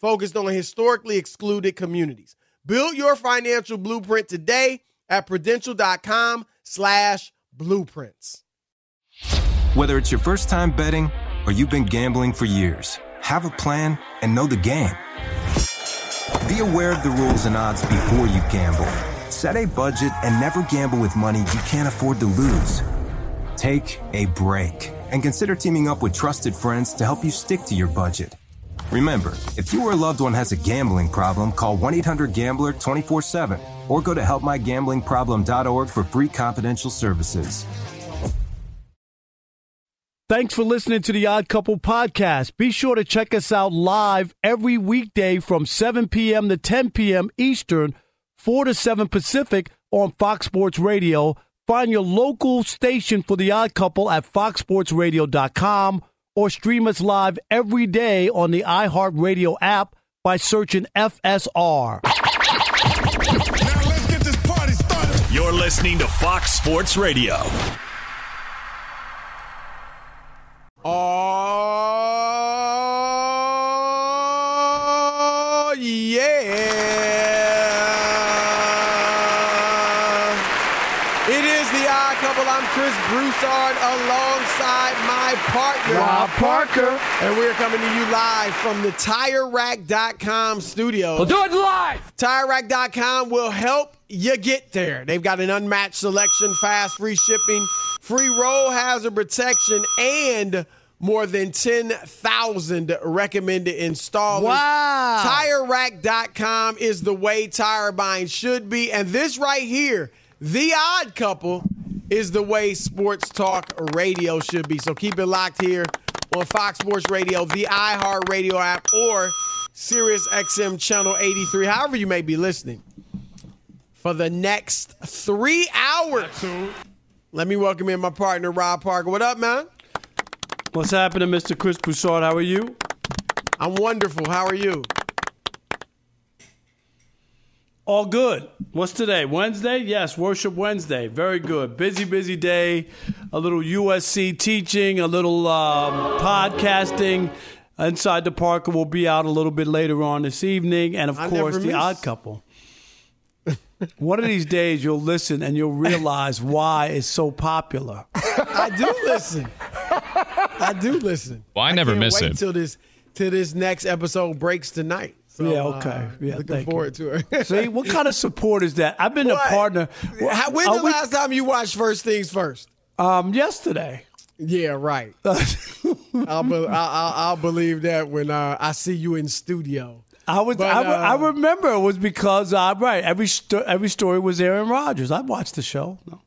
focused on historically excluded communities. Build your financial blueprint today at prudential.com slash blueprints. Whether it's your first time betting or you've been gambling for years, have a plan and know the game. Be aware of the rules and odds before you gamble. Set a budget and never gamble with money you can't afford to lose. Take a break and consider teaming up with trusted friends to help you stick to your budget. Remember, if you or a loved one has a gambling problem, call 1 800 Gambler 24 7 or go to helpmygamblingproblem.org for free confidential services. Thanks for listening to the Odd Couple podcast. Be sure to check us out live every weekday from 7 p.m. to 10 p.m. Eastern, 4 to 7 Pacific on Fox Sports Radio. Find your local station for the Odd Couple at foxsportsradio.com or stream us live every day on the iHeartRadio app by searching FSR. You're listening to Fox Sports Radio. Oh, yeah. It is the odd couple. I'm Chris Broussard alongside my partner, And we're coming to you live from the TireRack.com studio. We'll do it live. TireRack.com will help you get there. They've got an unmatched selection, fast, free shipping, free roll hazard protection, and more than 10,000 recommended installers. Wow. TireRack.com is the way tire buying should be. And this right here, the odd couple, is the way sports talk radio should be. So keep it locked here on Fox Sports Radio, the iHeart Radio app, or Sirius XM Channel 83, however you may be listening. For the next three hours. Let me welcome in my partner, Rob Parker. What up, man? What's happening, Mr. Chris Broussard? How are you? I'm wonderful. How are you? All good. What's today? Wednesday? Yes, Worship Wednesday. Very good. Busy, busy day. A little USC teaching, a little um, podcasting. Inside the Parker will be out a little bit later on this evening. And of I course, The. Odd Couple. One of these days, you'll listen and you'll realize why it's so popular. I do listen. I do listen. Well, I never can't miss wait it. Till this, till this next episode breaks tonight. So, Yeah, uh, okay. Yeah, looking thank you. forward to it. See, what kind of support is that? I've been What? a partner. How, when's Are the we- last time you watched First Things First? Um, yesterday. Yeah, right. I'll, be, I'll, I'll, believe that when uh, I see you in studio. I was. But, I, re- I uh, remember it was because I'm right. Every sto- every story was Aaron Rodgers. I watched the show. No.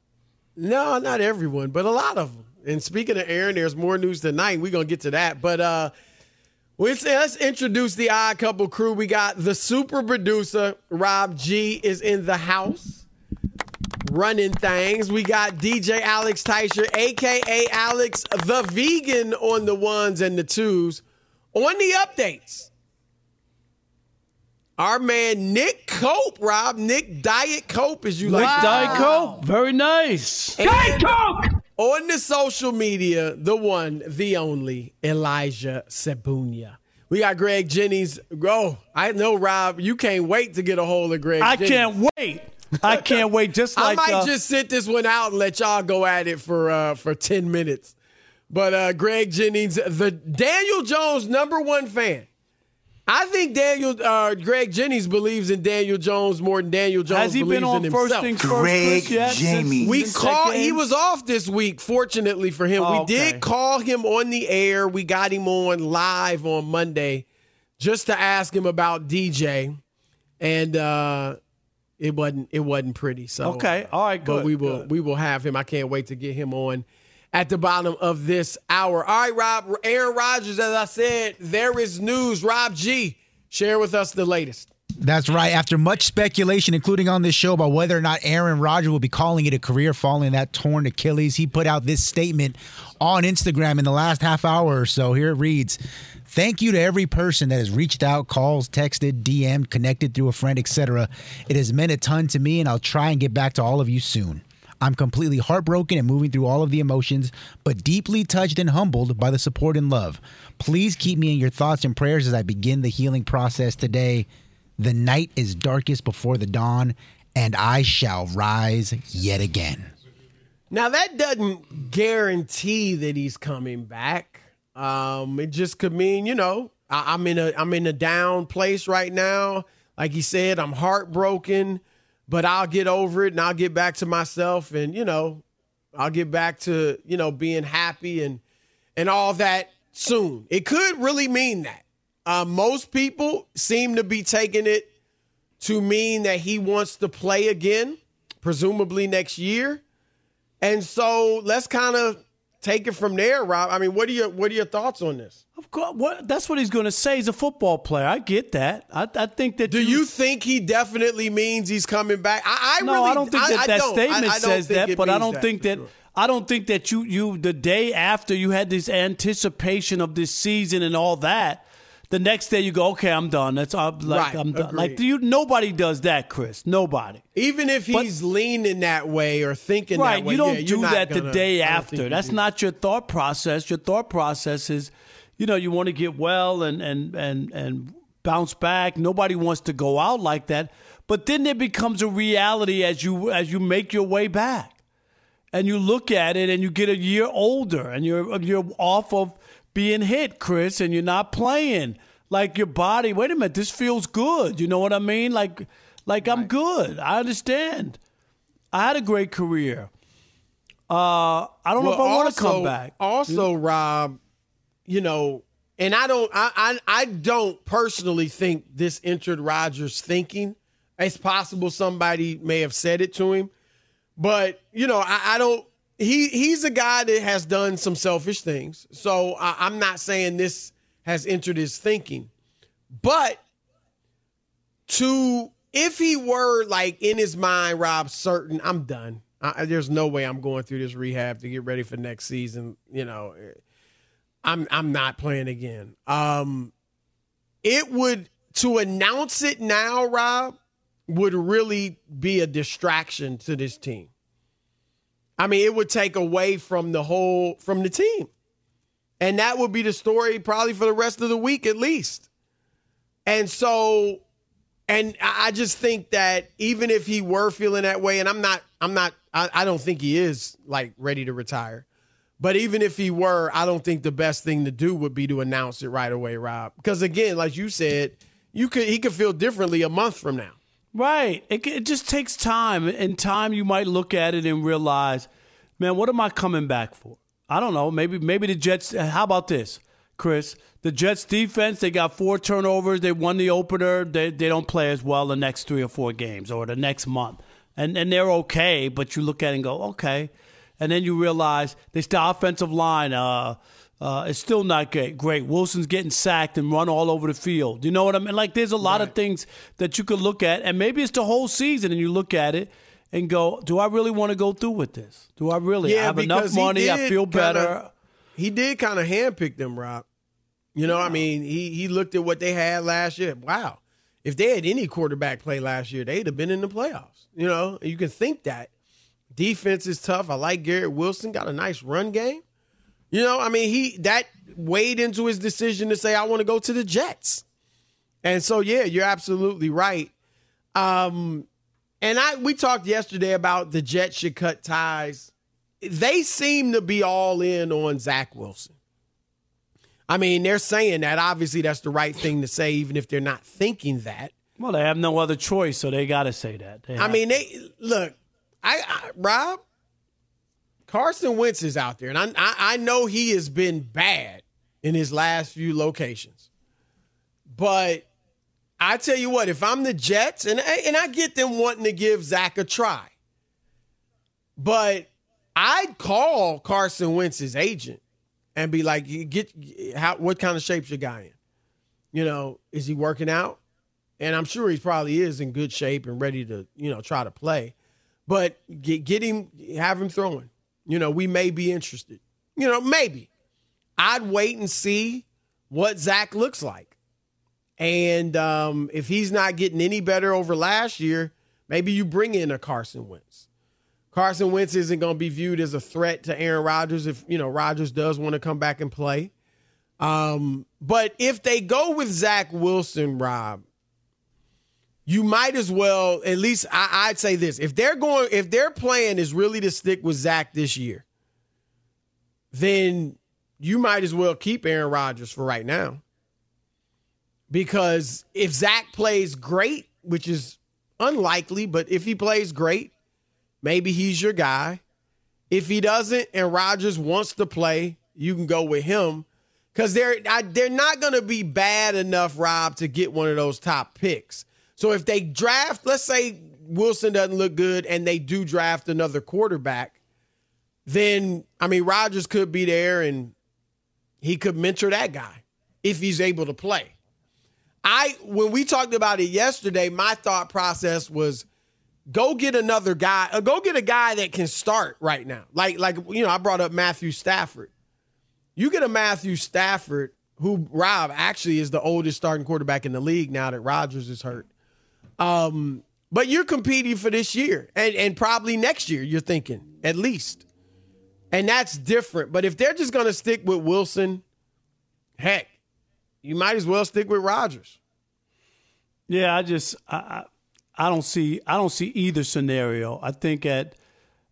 No, not everyone, but a lot of them. And speaking of Aaron, there's more news tonight. We're gonna get to that, but uh, let's let's introduce the Odd Couple crew. We got the super producer Rob G is in the house, running things. We got DJ Alex Teicher, aka Alex the Vegan, on the ones and the twos. On the updates, our man Nick Cope, Rob Nick Diet Cope, as you like. Nick to Diet call him. Coke, very nice. And On the social media, the one, the only, Elijah Sabunia. We got Greg Jennings. Go. I know, Rob, you can't wait to get a hold of Greg I Jennings. can't wait. I can't wait. Just like, I might uh, just sit this one out and let y'all go at it for uh, for 10 minutes. But uh, Greg Jennings, the Daniel Jones number one fan. I think Daniel uh, Greg Jennings believes in Daniel Jones more than Daniel Jones has he believes been on in first himself. things first? Greg Chris, yet, Jamie. We since call—he was off this week, fortunately for him. Oh, we okay. did call him on the air. We got him on live on Monday just to ask him about DJ. And uh it wasn't it wasn't pretty. So Okay. All right, good. But good, we will good. we will have him. I can't wait to get him on at the bottom of this hour. All right, Rob, Aaron Rodgers, as I said, there is news. Rob G, share with us the latest. That's right. After much speculation, including on this show, about whether or not Aaron Rodgers will be calling it a career following that torn Achilles, he put out this statement on Instagram in the last half hour or so. Here it reads Thank you to every person that has reached out, calls, texted, DM'd, connected through a friend, etc. It has meant a ton to me, and I'll try and get back to all of you soon. I'm completely heartbroken and moving through all of the emotions, but deeply touched and humbled by the support and love. Please keep me in your thoughts and prayers as I begin the healing process today. The night is darkest before the dawn, and I shall rise yet again. Now that doesn't guarantee that he's coming back. Um, it just could mean, you know, I, I'm in a I'm in a down place right now. Like he said, I'm heartbroken, but I'll get over it and I'll get back to myself and you know, I'll get back to, you know, being happy and and all that soon. It could really mean that. Uh, most people seem to be taking it to mean that he wants to play again, presumably next year. And so let's kind of take it from there, Rob. I mean, what are your what are your thoughts on this? Of course, what, that's what he's going to say. He's a football player. I get that. I, I think that. Do you think he definitely means he's coming back? I, I no, really I don't think that I, that statement says think that, but I don't think that. sure. I don't think that you you the day after you had this anticipation of this season and all that. The next day you go, okay, I'm done. That's I'm, like Right, I'm done. Like you, nobody does that, Chris. Nobody. Even if But- he's leaning that way or thinking Right, that way, you don't yeah, do not that the gonna- day don't think after. That's not your thought process. Your thought process is, you know, you want to get well and and and and bounce back. Nobody wants to go out like that. But then it becomes a reality as you as you make your way back, and you look at it, and you get a year older, and you're you're off of being hit, Chris, and you're not playing. Like your body, wait a minute, this feels good. You know what I mean? Like, like I'm good. I understand. I had a great career. Uh, I don't know if I want to come back. Also, Rob, you know, and I don't, I, I, I don't personally think this entered Rodgers' thinking. It's possible somebody may have said it to him, but you know, I, I don't. He he's a guy that has done some selfish things, so I, I'm not saying this has entered his thinking, but to if he were like in his mind, Rob, certain I'm done. I, there's no way I'm going through this rehab to get ready for next season. You know, I'm I'm not playing again. Um, it would to announce it now, Rob, would really be a distraction to this team. I mean, it would take away from the whole from the team. And that would be the story probably for the rest of the week at least. And so and I just think that even if he were feeling that way, and I'm not, I'm not, I, I don't think he is like ready to retire. But even if he were, I don't think the best thing to do would be to announce it right away, Rob. Because again, like you said, you could he could feel differently a month from now. Right. It, it just takes time. In time, you might look at it and realize, man, what am I coming back for? I don't know. Maybe maybe the Jets. How about this? Chris. The Jets defense, they got four turnovers. They won the opener. They, they don't play as well the next three or four games or the next month. And, and they're okay, but you look at it and go, okay. And then you realize this the offensive line uh, uh, is still not great. Great. Wilson's getting sacked and run all over the field. You know what I mean? Like there's a lot right. of things that you could look at, and maybe it's the whole season, and you look at it and go, do I really want to go through with this? Do I really yeah, I have enough money? I feel better. Kinda, he did kind of handpick them, Rob. You know, yeah. I mean, he he looked at what they had last year. Wow, if they had any quarterback play last year, they'd have been in the playoffs. You know, you can think that. Defense is tough. I like Garrett Wilson. Got a nice run game. You know, I mean, he that weighed into his decision to say I want to go to the Jets. And so, yeah, you're absolutely right. Um, and I we talked yesterday about the Jets should cut ties. They seem to be all in on Zach Wilson. I mean, they're saying that. Obviously, that's the right thing to say, even if they're not thinking that. Well, they have no other choice, so they got to say that. I mean, they look. I, I Rob Carson Wentz is out there, and I, I know he has been bad in his last few locations, but I tell you what, if I'm the Jets, and and I get them wanting to give Zach a try, but I'd call Carson Wentz's agent and be like, "Get how? What kind of shape's your guy in? You know, is he working out? And I'm sure he probably is in good shape and ready to, you know, try to play. But get get him, have him throwing. You know, we may be interested. You know, maybe. I'd wait and see what Zach looks like. And um, if he's not getting any better over last year, maybe you bring in a Carson Wentz. Carson Wentz isn't going to be viewed as a threat to Aaron Rodgers if, you know, Rodgers does want to come back and play. Um, but if they go with Zach Wilson, Rob, you might as well, at least I, would say this. If they're going, if their plan is really to stick with Zach this year, then you might as well keep Aaron Rodgers for right now. Because if Zach plays great, which is unlikely, but if he plays great, maybe he's your guy. If he doesn't and Rodgers wants to play, you can go with him because they're they're not going to be bad enough, Rob, to get one of those top picks. So if they draft, let's say Wilson doesn't look good and they do draft another quarterback, then I mean Rodgers could be there and he could mentor that guy if he's able to play. I when we talked about it yesterday, my thought process was go get another guy, uh, go get a guy that can start right now. Like like you know, I brought up Matthew Stafford. You get a Matthew Stafford who Rob actually is the oldest starting quarterback in the league now that Rodgers is hurt. Um, but you're competing for this year and, and probably next year, you're thinking, at least. And that's different. But if they're just going to stick with Wilson, heck, you might as well stick with Rodgers. Yeah, I just I, I don't see I don't see either scenario. I think at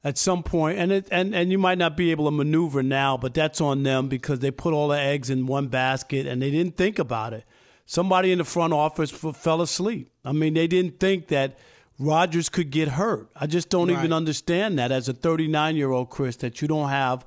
at some point, and it, and and you might not be able to maneuver now, but that's on them because they put all the eggs in one basket and they didn't think about it. Somebody in the front office fell asleep. I mean, they didn't think that Rodgers could get hurt. I just don't right. even understand that as a 39 year old Chris that you don't have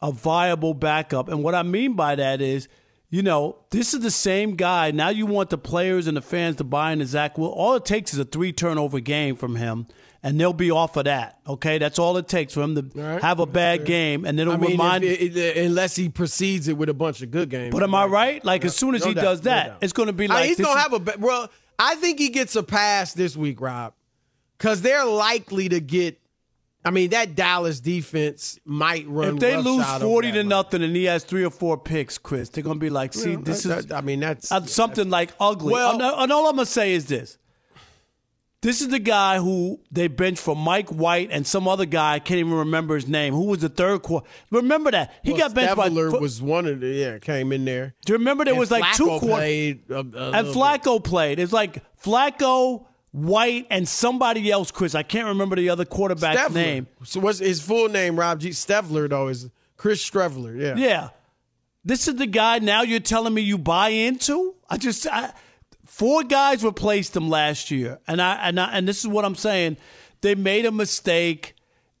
a viable backup. And what I mean by that is you know, this is the same guy. Now you want the players and the fans to buy into Zach Will. All it takes is a three turnover game from him, and they'll be off of that. Okay, that's all it takes for him to right. have a bad game, and it'll I mean, remind. It, unless he precedes it with a bunch of good games. But am I right? Like as soon as no he doubt, does that, no it's going to be like he's going to have a. Well, I think he gets a pass this week, Rob, because they're likely to get I mean, that Dallas defense might run. If they lose forty to nothing and he has three or four picks, Chris, they're gonna be like, "See, yeah, this that, is." I mean, that's uh, something like ugly. Well, and, and all I'm gonna say is this: this is the guy who they benched for Mike White and some other guy. I can't even remember his name. Who was the third quarter? Remember that he well, got benched Steffler by. was one of the yeah came in there. Do you remember there and was like Flacco two quarters? And Flacco bit. played. It's like Flacco. White and somebody else, Chris. I can't remember the other quarterback's Steffler. name. So what's his full name? Rob G. Steffler though is Chris Streveler. Yeah. Yeah. This is the guy now you're telling me you buy into? I just I, four guys replaced him last year, and I and I, and this is what I'm saying. They made a mistake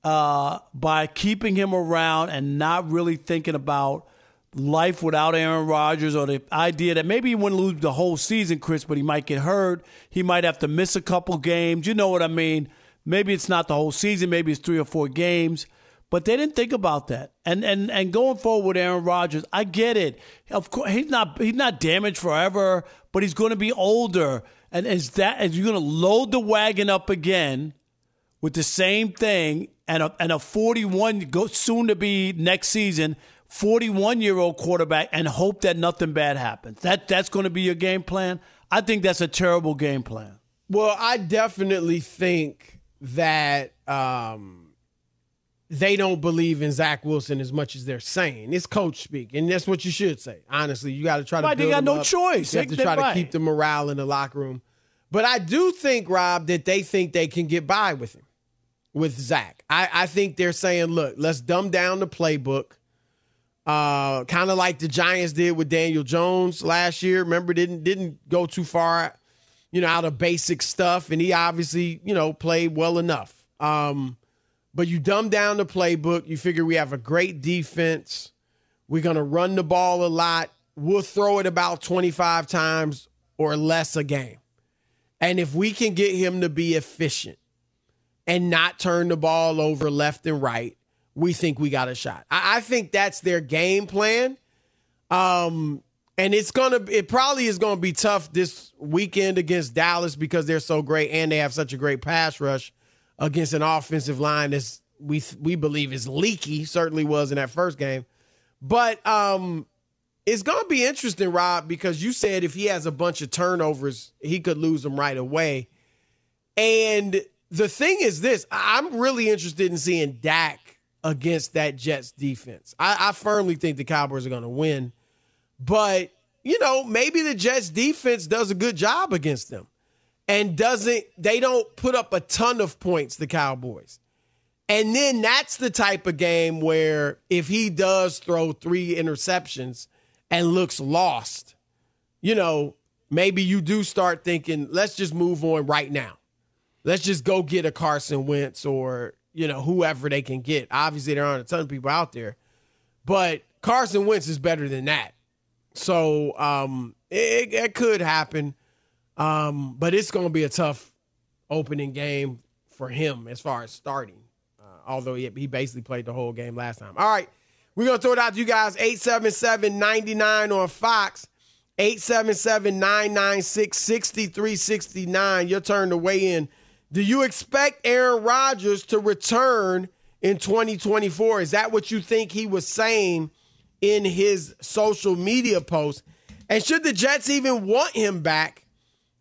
uh, by keeping him around and not really thinking about life without Aaron Rodgers or the idea that maybe he wouldn't lose the whole season, Chris, but he might get hurt. He might have to miss a couple games. You know what I mean? Maybe it's not the whole season, maybe it's three or four games. But they didn't think about that. And and and going forward with Aaron Rodgers, I get it. Of course he's not he's not damaged forever, but he's going to be older. And is that is you're going to load the wagon up again with the same thing and a and a 41 go soon to be next season 41 year old quarterback and hope that nothing bad happens. That that's going to be your game plan. I think that's a terrible game plan. Well, I definitely think that um, they don't believe in Zach Wilson as much as they're saying. It's coach speak, and that's what you should say. Honestly, you got to try to. Right, they got no up. choice. You have to try to keep the morale in the locker room. But I do think, Rob, that they think they can get by with him, with Zach. I, I think they're saying, look, let's dumb down the playbook. Uh, kind of like the Giants did with Daniel Jones last year. Remember, didn't didn't go too far, you know, out of basic stuff, and he obviously, you know, played well enough. Um, but you dumb down the playbook. You figure we have a great defense. We're gonna run the ball a lot. We'll throw it about twenty five times or less a game, and if we can get him to be efficient and not turn the ball over left and right, we think we got a shot. I, I think that's their game plan. Um, and it's gonna it probably is gonna be tough this weekend against Dallas because they're so great and they have such a great pass rush against an offensive line that's we we believe is leaky. Certainly was in that first game. But um it's gonna be interesting, Rob, because you said if he has a bunch of turnovers, he could lose them right away. And the thing is this I'm really interested in seeing Dak against that Jets defense. I, I firmly think the Cowboys are to win, but you know, maybe the Jets defense does a good job against them and doesn't, they don't put up a ton of points, the Cowboys. And then that's the type of game where if he does throw three interceptions and looks lost, you know, maybe you do start thinking, let's just move on right now. Let's just go get a Carson Wentz or, you know, whoever they can get. Obviously, there aren't a ton of people out there, but Carson Wentz is better than that. So um, it, it could happen, um, but it's going to be a tough opening game for him as far as starting. Uh, although he, he basically played the whole game last time. All right, we're going to throw it out to you guys. 877-99 on Fox. 877-996-6369. Your turn to weigh in. Do you expect Aaron Rodgers to return in 2024? Is that what you think he was saying in his social media post? And should the Jets even want him back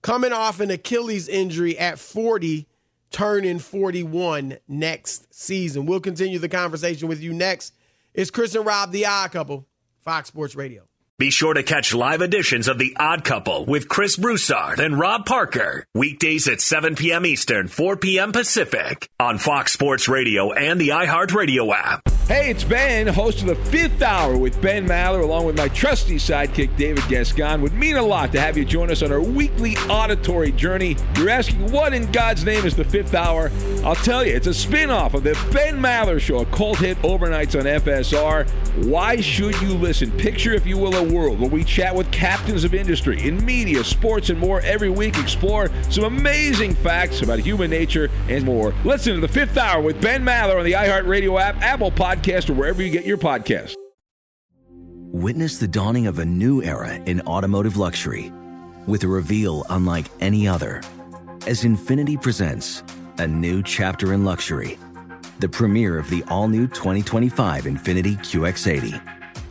coming off an Achilles injury at 40, turning 41 next season? We'll continue the conversation with you next. It's Chris and Rob, the odd couple, Fox Sports Radio. Be sure to catch live editions of The Odd Couple with Chris Broussard and Rob Parker. Weekdays at 7 p.m. Eastern, 4 p.m. Pacific on Fox Sports Radio and the iHeartRadio app. Hey, it's Ben, host of the fifth hour with Ben Maller, along with my trusty sidekick, David Gascon. Would mean a lot to have you join us on our weekly auditory journey. You're asking, what in God's name is the fifth hour? I'll tell you, it's a spin off of the Ben Maller Show, a cult hit overnights on FSR. Why should you listen? Picture, if you will, a world where we chat with captains of industry in media, sports, and more every week. Explore some amazing facts about human nature and more. Listen to the fifth hour with Ben Maller on the iHeartRadio app, Apple Podcast, or wherever you get your podcasts. Witness the dawning of a new era in automotive luxury with a reveal unlike any other as Infiniti presents a new chapter in luxury, the premiere of the all new 2025 Infiniti QX80.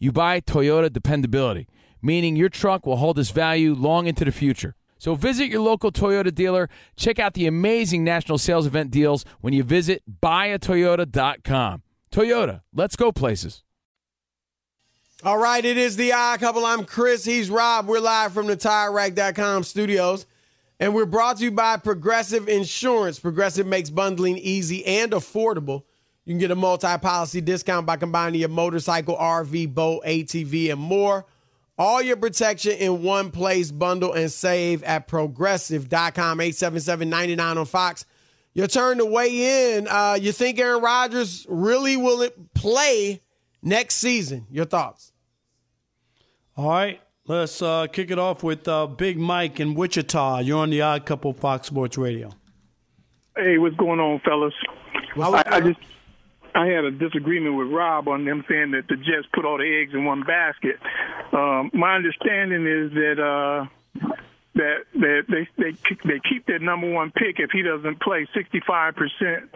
you buy Toyota dependability, meaning your truck will hold its value long into the future. So visit your local Toyota dealer. Check out the amazing national sales event deals when you visit buyatoyota.com. Toyota, let's go places. All right, it is the odd couple. I'm Chris. He's Rob. We're live from the TireRack.com studios. And we're brought to you by Progressive Insurance. Progressive makes bundling easy and affordable. You can get a multi policy discount by combining your motorcycle, RV, boat, ATV, and more. All your protection in one place. Bundle and save at progressive.com. 877 99 on Fox. Your turn to weigh in. Uh, you think Aaron Rodgers really will it play next season? Your thoughts? All right. Let's uh, kick it off with uh, Big Mike in Wichita. You're on the Odd Couple Fox Sports Radio. Hey, what's going on, fellas? I, I just I had a disagreement with Rob on them saying that the Jets put all the eggs in one basket. Um, my understanding is that uh, that that they they they keep their number one pick if he doesn't play 65 percent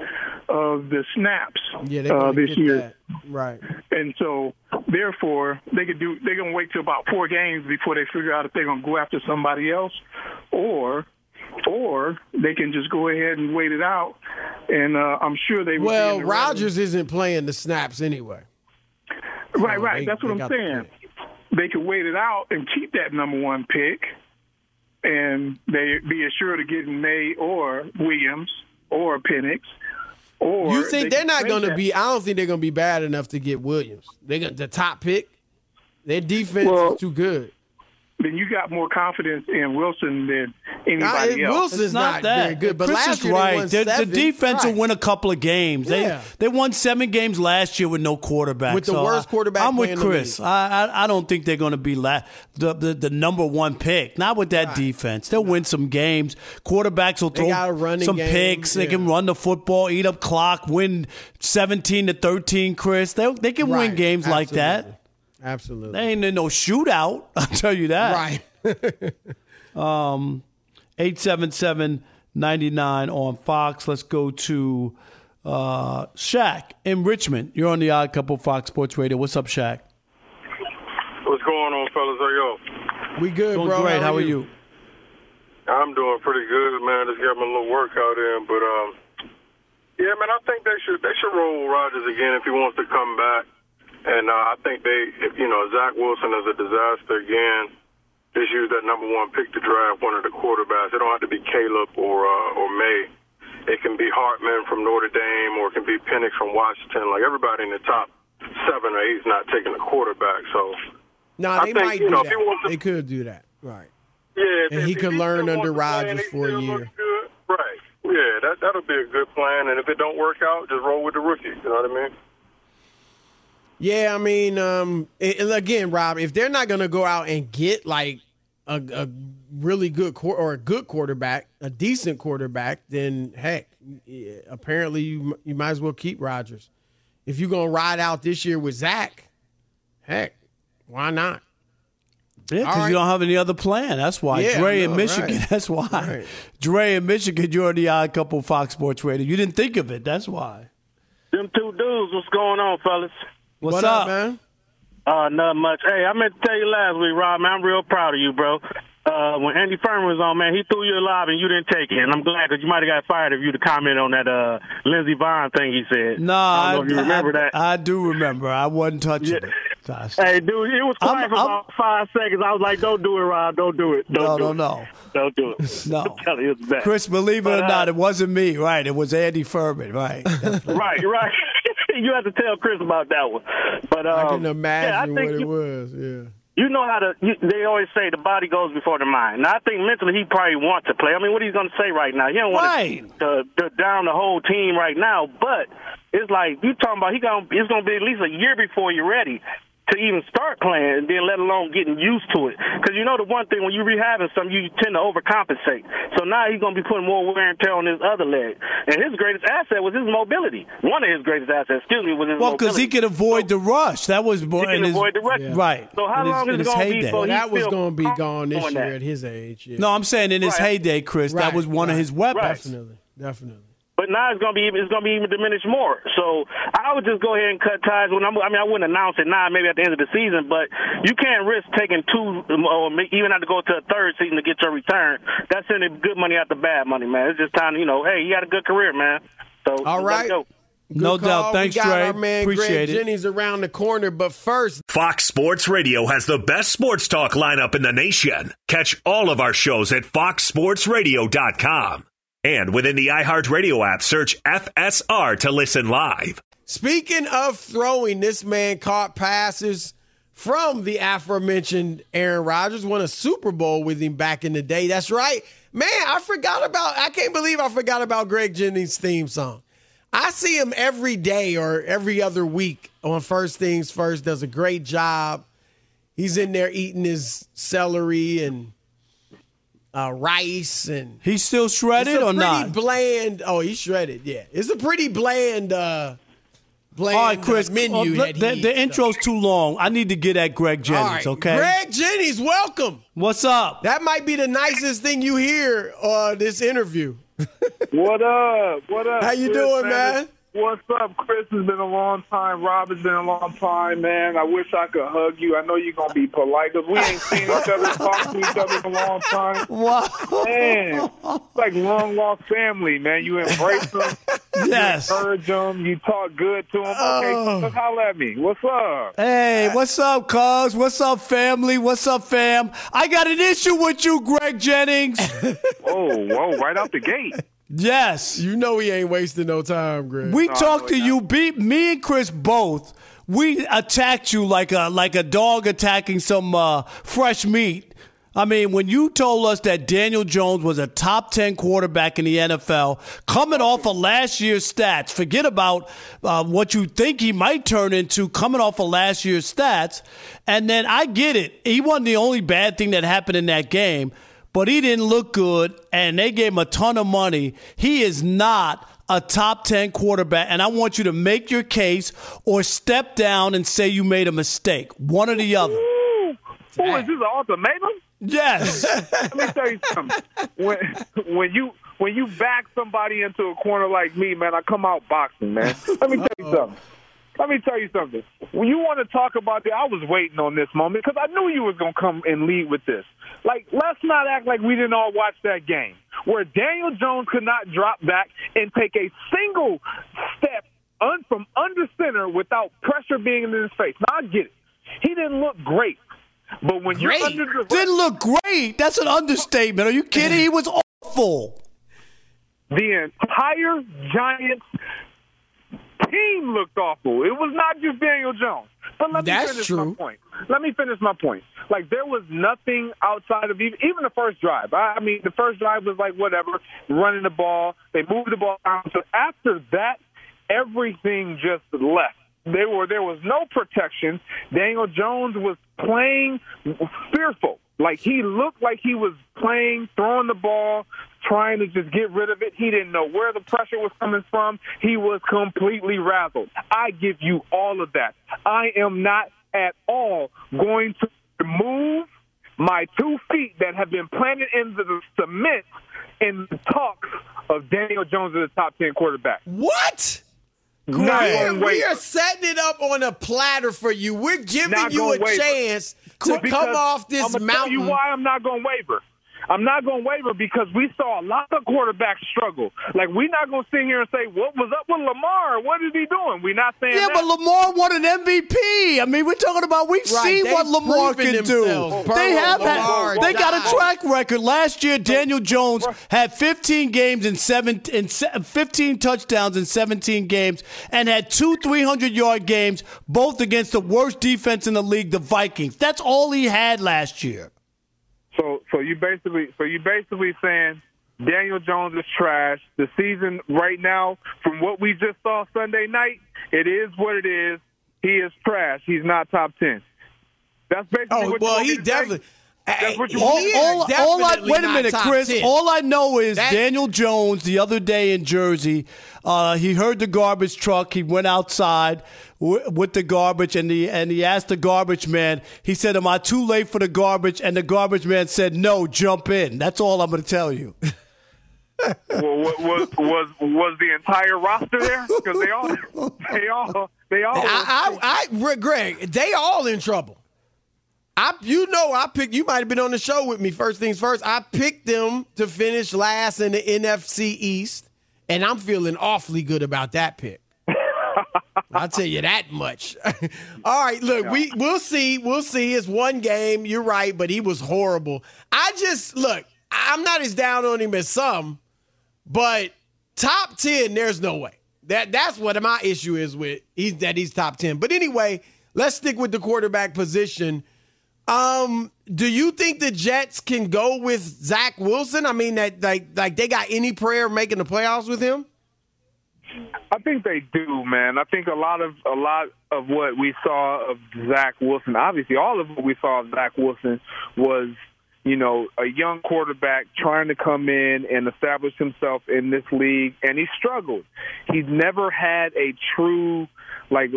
of the snaps Yeah, they uh, this year. That. Right. And so, therefore, they could do. They're gonna wait till about four games before they figure out if they're gonna go after somebody else, or, or they can just go ahead and wait it out. And uh, I'm sure they. will Well, Rodgers isn't playing the snaps anyway. Right, So right. they- That's what I'm got the saying. They could wait it out and keep that number one pick, and they be assured of getting Maye or Williams or Penix. Or You think they they're not going to be? I don't think they're going to be bad enough to get Williams. They got the top pick. Their defense Well, is too good. Then you got more confidence in Wilson than Nah, anybody else. Wilson's It's not, that very good, but Chris last is year they right. won The- the seven. defense will win a couple of games. Yeah. They they won seven games last year with no quarterback. With the So worst quarterback I'm with playing the Chris. I, I I don't think they're going to be la- the, the the number one pick. Not with that defense. They'll win some games. Quarterbacks will throw got a running some game, picks. They can run the football, eat up clock, win seventeen to thirteen. Chris, they they can win Right. games like that. Absolutely. They ain't in no shootout. I'll tell you that. Right. Um, 877 99 on Fox. Let's go to uh, Shaq in Richmond. You're on the Odd Couple Fox Sports Radio. What's up, Shaq? What's going on, fellas? How y'all? We good, Doing bro. great. How are you? I'm doing pretty good, man. Just got my little workout in, but um, yeah, man. I think they should they should roll Rodgers again if he wants to come back. And uh, I think they, if you know, Zach Wilson is a disaster again. just use that number one pick to draft one of the quarterbacks. It don't have to be Caleb or uh, or Maye. It can be Hartman from Notre Dame, or it can be Penix from Washington. Like everybody in the top seven or eight is not taking a quarterback. So No, I they think, might you do know, if that. to- They could do that. Right. yeah, And if- he could learn under wants to play and Rodgers for a year. right? Yeah, that that'll be a good plan. And if it don't work out, just roll with the rookie. You know what I mean? Yeah, I mean, um, and again, Rob, if they're not going to go out and get like a, a really good quar- or a good quarterback, a decent quarterback, then heck, apparently you you might as well keep Rodgers. If you're going to ride out this year with Zach, heck, why not? Yeah, because All right. you don't have any other plan. That's why. Yeah, Dre I in Michigan. right. That's why. Right. Dre in Michigan, you're the odd couple Fox Sports Radio. You didn't think of it. That's why. Them two dudes, what's going on, fellas? What's What up? man? Uh, not much. Hey, I meant to tell you last week, Rob, man, I'm real proud of you, bro. Uh, when Andy Furman was on, man, he threw you a lob and you didn't take it. And I'm glad because you might have got fired if you'd have commented on that uh, Lindsey Vonn thing he said. No, I I, don't know if you remember I- that. I do remember. I wasn't touching it. Gosh. Hey, dude, it was quiet I'm- for I'm- about five seconds. I was like, "Don't do it, Rob. Don't do it. Don't No, do no, it. no. Don't do it. No. I'm telling you, it's bad. Chris, believe it But, or uh, not, it wasn't me. Right? It was Andy Furman. Right? right, right. You have to tell Chris about that one. But um, I can yeah, I imagine think what it you, was. Yeah. you know how to. You, they always say the body goes before the mind. Now I think mentally he probably wants to play. I mean, what he's going to say right now? He don't want Right. to, to down the whole team right now. But it's like you talking about. He going it's going to be at least a year before you're ready to even start playing, and then let alone getting used to it. Because you know the one thing when you rehabbing something, you tend to overcompensate. So now he's going to be putting more wear and tear on his other leg. And his greatest asset was his mobility. One of his greatest assets, excuse me, was his well, mobility. because he could avoid the rush. That was more He can in his, avoid the rush. Right. So how in his, long is it gonna be heyday. before that was going to be gone this year that. at his age. Yeah. No, I'm saying in his Right. heyday, Chris, that was one of his weapons. Right. Definitely. Definitely. But now it's gonna be it's gonna be even diminished more. So I would just go ahead and cut ties. When I'm, I mean, I wouldn't announce it now, maybe at the end of the season. But you can't risk taking two um, or even have to go to a third season to get your return. That's sending good money after bad money, man. It's just time, to, you know. Hey, you had a good career, man. So All just let it right. go. Good No call. doubt. Thanks, we got Dre. our man Appreciate Greg it. Jennings around the corner, but first, Fox Sports Radio has the best sports talk lineup in the nation. Catch all of our shows at foxsportsradio.com. And within the iHeartRadio app, search FSR to listen live. Speaking of throwing, this man caught passes from the aforementioned Aaron Rodgers, won a Super Bowl with him back in the day. That's right. Man, I forgot about, I can't believe I forgot about Greg Jennings' theme song. I see him every day or every other week on First Things First, does a great job. He's in there eating his celery and uh, rice and He's still shredded it's a or pretty not? bland. Oh, he's shredded. Yeah, it's a pretty bland, uh, bland All right, Chris. uh, menu. uh, that he the, eats, the though. intro's too long. I need to get at Greg Jennings. right, okay. Greg Jennings, welcome. What's up? That might be the nicest thing you hear on this interview. What up? What up? How you Chris, doing, man? What's up, Chris? It's been a long time. Rob, it's been a long time, man. I wish I could hug you. I know you're gonna be polite because we ain't seen each other, talked to each other in a long time. Wow. Man, it's like long lost family, man. You embrace them, Yes. you encourage them, you talk good to them. Okay, Oh. so holler at me. What's up? Hey, what's up, cuz? What's up, family? What's up, fam? I got an issue with you, Greg Jennings. Oh, whoa! Right out the gate. Yes. You know he ain't wasting no time, Greg. We talked to you, beat me and Chris both. We attacked you like a like a dog attacking some uh, fresh meat. I mean, when you told us that Daniel Jones was a top 10 quarterback in the NFL, coming off of last year's stats, forget about uh, what you think he might turn into coming off of last year's stats. And then I get it. He wasn't the only bad thing that happened in that game, but he didn't look good, and they gave him a ton of money. He is not a top 10 quarterback, and I want you to make your case or step down and say you made a mistake. One or the other. Ooh, Ooh, is this an ultimatum? Yes. Let me tell you something. When when you when you back somebody into a corner like me, man, I come out boxing, man. Let me tell you something. Let me tell you something. When you want to talk about that, I was waiting on this moment because I knew you was gonna come and lead with this. Like, let's not act like we didn't all watch that game where Daniel Jones could not drop back and take a single step un- from under center without pressure being in his face. Now I get it. He didn't look great. But when great. you're under the didn't look great. That's an understatement. Are you kidding? He was awful. The entire Giants team looked awful. It was not just Daniel Jones. But let me That's finish true. my point. Let me finish my point. Like there was nothing outside of even, even the first drive. I, I mean, the first drive was like whatever, running the ball. They moved the ball down. So after that, everything just left. There were there was no protection. Daniel Jones was playing fearful. Like he looked like he was playing, throwing the ball, trying to just get rid of it. He didn't know where the pressure was coming from. He was completely razzled. I give you all of that. I am not at all going to remove my two feet that have been planted into the cement in the talks of Daniel Jones as a top 10 quarterback. What? Not we, are, gonna we waver. are setting it up on a platter for you. We're giving Not you a waver. chance to Because come off this I'm mountain. Tell you why I'm not going to waver. I'm not going to waver because we saw a lot of quarterbacks struggle. Like we're not going to sit here and say what was up with Lamar. What is he doing? We're not saying Yeah, that. but Lamar won an MVP. I mean, we're talking about we've Right, seen they've what Lamar proven can do. themselves. They have Lamar, had, they got a track record. Last year, Daniel Jones had 15 games and seven in 15 touchdowns in 17 games, and had two 300 yard games, both against the worst defense in the league, the Vikings. That's all he had last year. So, so you basically, so you basically saying Daniel Jones is trash. The season right now, from what we just saw Sunday night, it is what it is. He is trash. He's not top ten. That's basically Oh well, he to say? Definitely. That's what you all, want me to all, all I, wait a minute, Chris. 10. All I know is That- Daniel Jones the other day in Jersey. Uh, he heard the garbage truck. He went outside w- with the garbage, and he and he asked the garbage man. He said, "Am I too late for the garbage?" And the garbage man said, "No, jump in." That's all I'm going to tell you. Well, was, was was was the entire roster there? Because they all, they all, they all. I, I, I, Greg, they all in trouble. I, you know, I picked. You might have been on the show with me. First things first, I picked them to finish last in the NFC East, and I'm feeling awfully good about that pick. I'll tell you that much. All right, look, we we'll see. We'll see. It's one game. You're right, but he was horrible. I just look. I'm not as down on him as some, but top ten, there's no way. That that's what my issue is with. He's that he's top ten. But anyway, let's stick with the quarterback position. Um, do you think the Jets can go with Zach Wilson? I mean, that like like they got any prayer making the playoffs with him? I think they do, man. I think a lot of a lot of what we saw of Zach Wilson, obviously, all of what we saw of Zach Wilson was, you know, a young quarterback trying to come in and establish himself in this league, and he struggled. He's never had a true, like,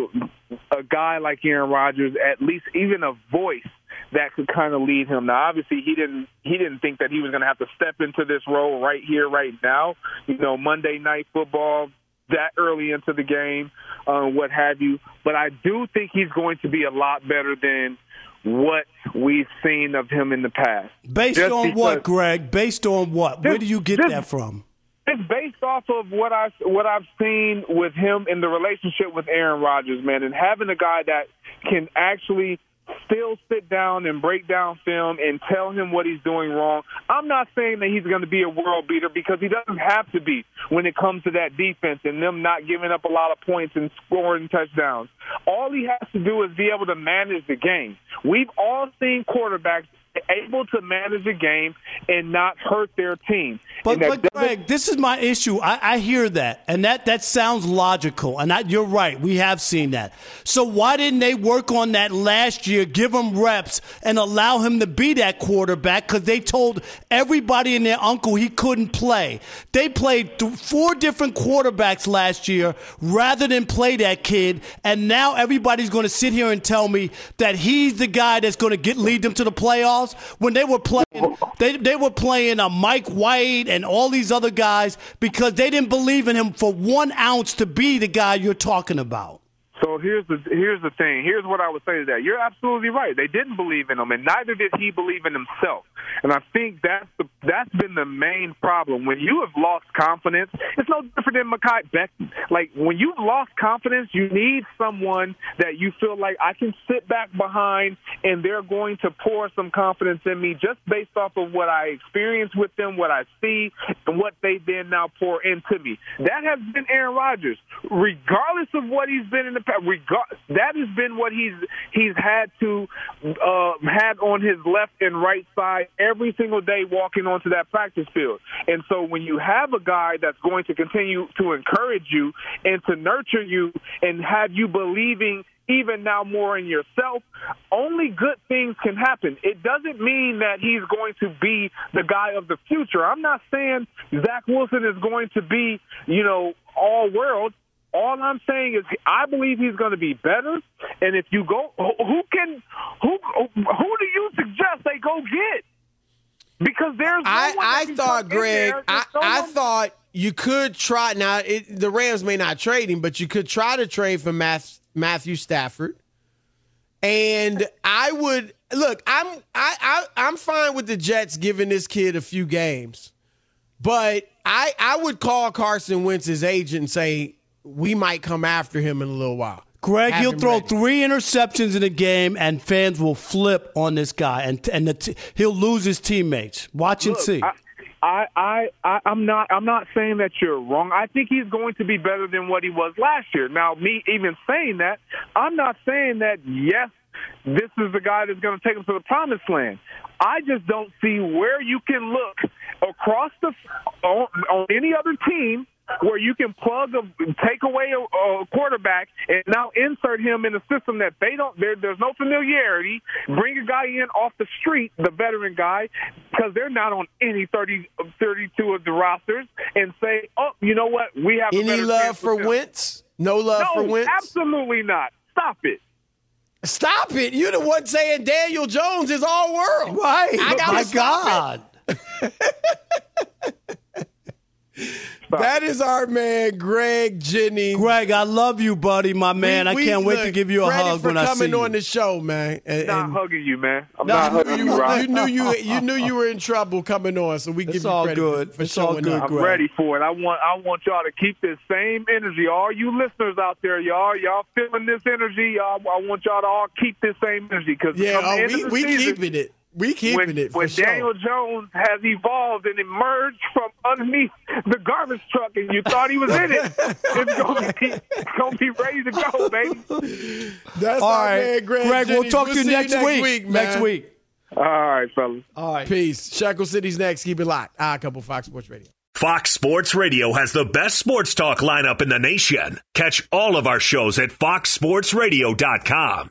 a guy like Aaron Rodgers, at least even a voice that could kind of lead him. Now, obviously, he didn't he didn't think that he was going to have to step into this role right here, right now. You know, Monday Night Football that early into the game, uh, what have you. But I do think he's going to be a lot better than what we've seen of him in the past. Based Just on what, Greg? Based on what? Where Just- do you get just- that from? It's based off of what I what I've seen with him in the relationship with Aaron Rodgers, man, and having a guy that can actually still sit down and break down film and tell him what he's doing wrong. I'm not saying that he's going to be a world beater because he doesn't have to be when it comes to that defense and them not giving up a lot of points and scoring touchdowns. All he has to do is be able to manage the game. We've all seen quarterbacks able to manage a game and not hurt their team. But, but Greg, this is my issue. I, I hear that, and that, that sounds logical. And I, you're right. We have seen that. So why didn't they work on that last year, give him reps, and allow him to be that quarterback? Because they told everybody and their uncle he couldn't play. They played th- four different quarterbacks last year rather than play that kid. And now everybody's going to sit here and tell me that he's the guy that's going to get lead them to the playoffs. When they were playing, they they were playing a Mike White and all these other guys because they didn't believe in him for one ounce to be the guy you're talking about. So here's the here's the thing. Here's what I would say to that. You're absolutely right. They didn't believe in him, and neither did he believe in himself. And I think that's the that's been the main problem. When you have lost confidence, it's no different than Mekhi Becton. Like when you've lost confidence, you need someone that you feel like I can sit back behind, and they're going to pour some confidence in me just based off of what I experience with them, what I see, and what they then now pour into me. That has been Aaron Rodgers, regardless of what he's been in the Regard that has been what he's he's had to uh, had on his left and right side every single day walking onto that practice field. And so when you have a guy that's going to continue to encourage you and to nurture you and have you believing even now more in yourself, only good things can happen. It doesn't mean that he's going to be the guy of the future. I'm not saying Zach Wilson is going to be, you know, all world. All I'm saying is I believe he's going to be better. And if you go, who can, who, who do you suggest they go get? Because there's no I, I thought, Greg, there. I, no I thought you could try. Now, it, the Rams may not trade him, but you could try to trade for Math, Matthew Stafford. And I would look. I'm I, I I'm fine with the Jets giving this kid a few games, but I I would call Carson Wentz's agent and say we might come after him in a little while. Greg, Have he'll throw ready. three interceptions in a game, and fans will flip on this guy, and and the t- he'll lose his teammates. Watch and see. I, I, I, I, I'm not. I'm not saying that you're wrong. I think he's going to be better than what he was last year. Now, me even saying that, I'm not saying that. Yes, this is the guy that's going to take him to the promised land. I just don't see where you can look across the on, on any other team where you can plug a take away a, a quarterback and now insert him in a system that they don't there, there's no familiarity bring a guy in off the street the veteran guy because they're not on any 30 32 of the rosters and say oh you know what we have a Any better love for with. Wentz? No love no, for Wentz. absolutely not stop it Stop it! You're the one saying Daniel Jones is all world. Right? I gotta My stop it. God. That is our man, Greg Jennings. Greg, I love you, buddy, my man. We- I can't wait to give you a hug when I see you. coming on the show, man. And, I'm not and hugging you man I'm No, not hugging you, you, Rob. you knew you you knew you were in trouble coming on, so we It's give you all credit good. for, for It's all showing good, up. I'm Greg. ready for it. I want I want y'all to keep this same energy. All you listeners out there, y'all, y'all feeling this energy. Y'all, I want y'all to all keep this same energy because Yeah, oh, we, of we season, keeping it. We keeping when, it for when sure. Daniel Jones has evolved and emerged from underneath the garbage truck, and you thought he was in it, it's gonna be it's gonna be ready to go, baby. That's All our man, Greg. Greg, we'll Jennings. talk to you see next, week. week. next week. All right, fellas. All right. Peace. Shekel City's next. Keep it locked. Ah, couple Fox Sports Radio. Fox Sports Radio has the best sports talk lineup in the nation. Catch all of our shows at foxsportsradio.com.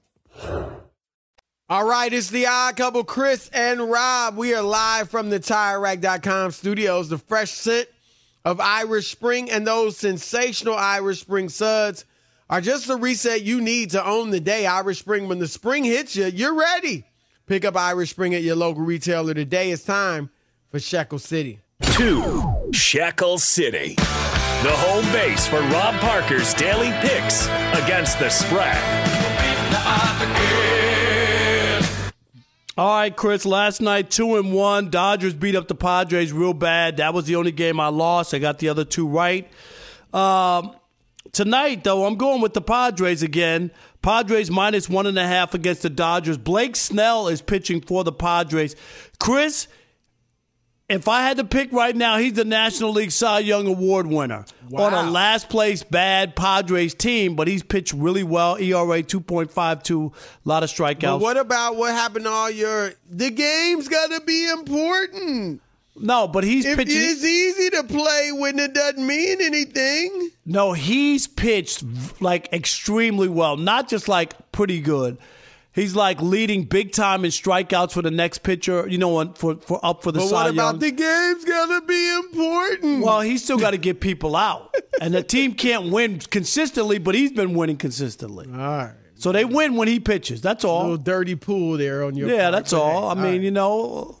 All right, it's the odd couple, Chris and Rob. We are live from the TireRack.com studios. The fresh scent of Irish Spring and those sensational Irish Spring suds are just the reset you need to own the day. Irish Spring, when the spring hits you, you're ready. Pick up Irish Spring at your local retailer today. It's time for Shekel City. Two, Shekel City. The home base for Rob Parker's daily picks against the spread. All right, Chris. Last night, two and one. Dodgers beat up the Padres real bad. That was the only game I lost. I got the other two right. Um, tonight, though, I'm going with the Padres again. Padres minus one and a half against the Dodgers. Blake Snell is pitching for the Padres. Chris, if I had to pick right now, he's the National League Cy Young Award winner wow. on a last place bad Padres team, but he's pitched really well. ERA 2.52, a lot of strikeouts. But what about what happened to all your the game's got to be important. No, but he's if pitching. It's easy to play when it doesn't mean anything. No, he's pitched like extremely well, not just like pretty good. He's like leading big time in strikeouts for the next pitcher. You know, for for up for the. But Cy what about Young. the game's gonna be important? Well, he's still got to get people out, and the team can't win consistently, but he's been winning consistently. All right. So they win when he pitches. That's all. A little dirty pool there on your. Yeah, that's all. I mean, right. you know,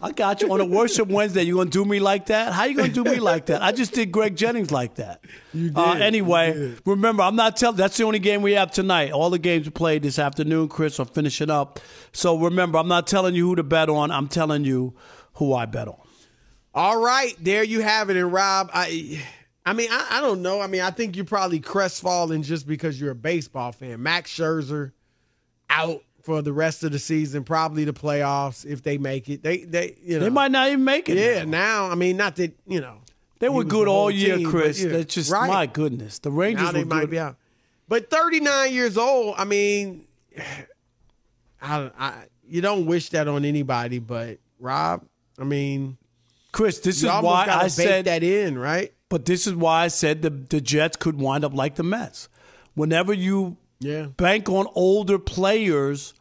I got you on a worship Wednesday. You gonna do me like that? How you gonna do me like that? I just did Greg Jennings like that. You did. Uh, anyway, did. remember, I'm not telling. That's the only game we have tonight. All the games we played this afternoon, Chris, are finishing up. So remember, I'm not telling you who to bet on. I'm telling you who I bet on. All right, there you have it. And Rob, I, I mean, I, I don't know. I mean, I think you're probably crestfallen just because you're a baseball fan. Max Scherzer out for the rest of the season, probably the playoffs if they make it. They, they, you know, They might not even make it. Yeah, now. now, I mean, not that you know They were good all year, team, Chris. yeah, That's just right. my goodness. The Rangers now they were might good. be out. But 39 years old, I mean, I, I, you don't wish that on anybody, but Rob, I mean, Chris, this is why I said that in, right? But this is why I said the the Jets could wind up like the Mets. Whenever you Yeah. bank on older players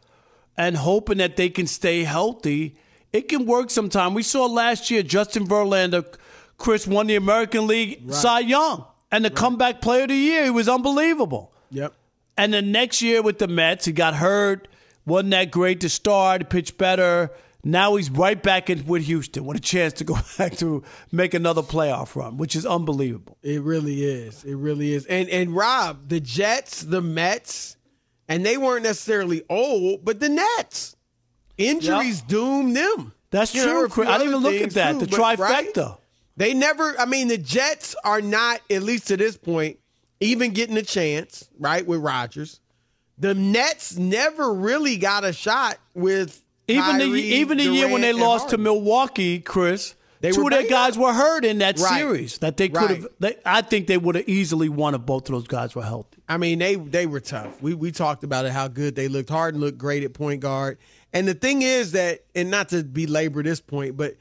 and hoping that they can stay healthy, it can work sometime. We saw last year Justin Verlander, Chris won the American League Cy Young, and the comeback player of the year. He was unbelievable. Yep. And the next year with the Mets, he got hurt. wasn't that great to start. Pitched better. Now he's right back in with Houston with a chance to go back to make another playoff run, which is unbelievable. It really is. It really is. And and Rob, the Jets, the Mets, and they weren't necessarily old, but the Nets. Injuries doomed them. That's You true, Chris. I didn't even look at that. too, the but- right? trifecta. They never. I mean, the Jets are not, at least to this point, even getting a chance. Right with Rodgers, the Nets never really got a shot with Even the even the year when they Durant, lost to Milwaukee, Chris, They two of their guys were hurt in that Right. series. That they could have. Right. I think they would have easily won if both of those guys were healthy. I mean, they they were tough. We we talked about it how good they looked. Harden looked great at point guard. And the thing is that, and not to belabor this point, but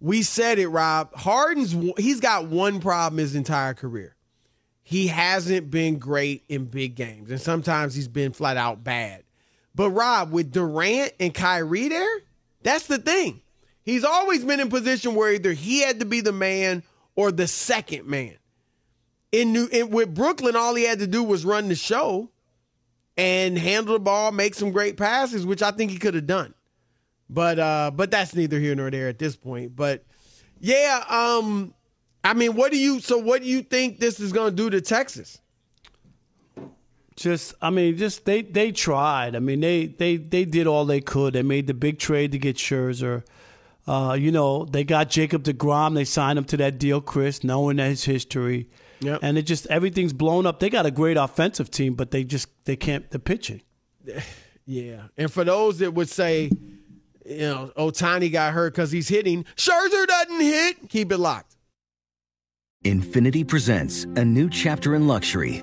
we said it, Rob. Harden's he's got one problem his entire career. He hasn't been great in big games, and sometimes he's been flat out bad. But Rob, with Durant and Kyrie there, that's the thing. He's always been in position where either he had to be the man or the second man in New in, with Brooklyn, all he had to do was run the show and handle the ball, make some great passes, which I think he could have done. But uh, but that's neither here nor there at this point. But yeah, um, I mean, what do you so what do you think this is going to do to Texas? Just, I mean, just they they tried. I mean, they they they did all they could. They made the big trade to get Scherzer. Uh, you know, they got Jacob deGrom. They signed him to that deal, Chris, knowing that his history. Yep. And it just everything's blown up. They got a great offensive team, but they just they can't the pitching. Yeah, and for those that would say, you know, Ohtani got hurt because he's hitting, Scherzer doesn't hit. Keep it locked. Infiniti presents a new chapter in luxury,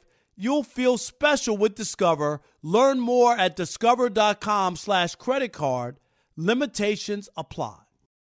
you'll feel special with Discover. Learn more at discover.com slash credit card. Limitations apply.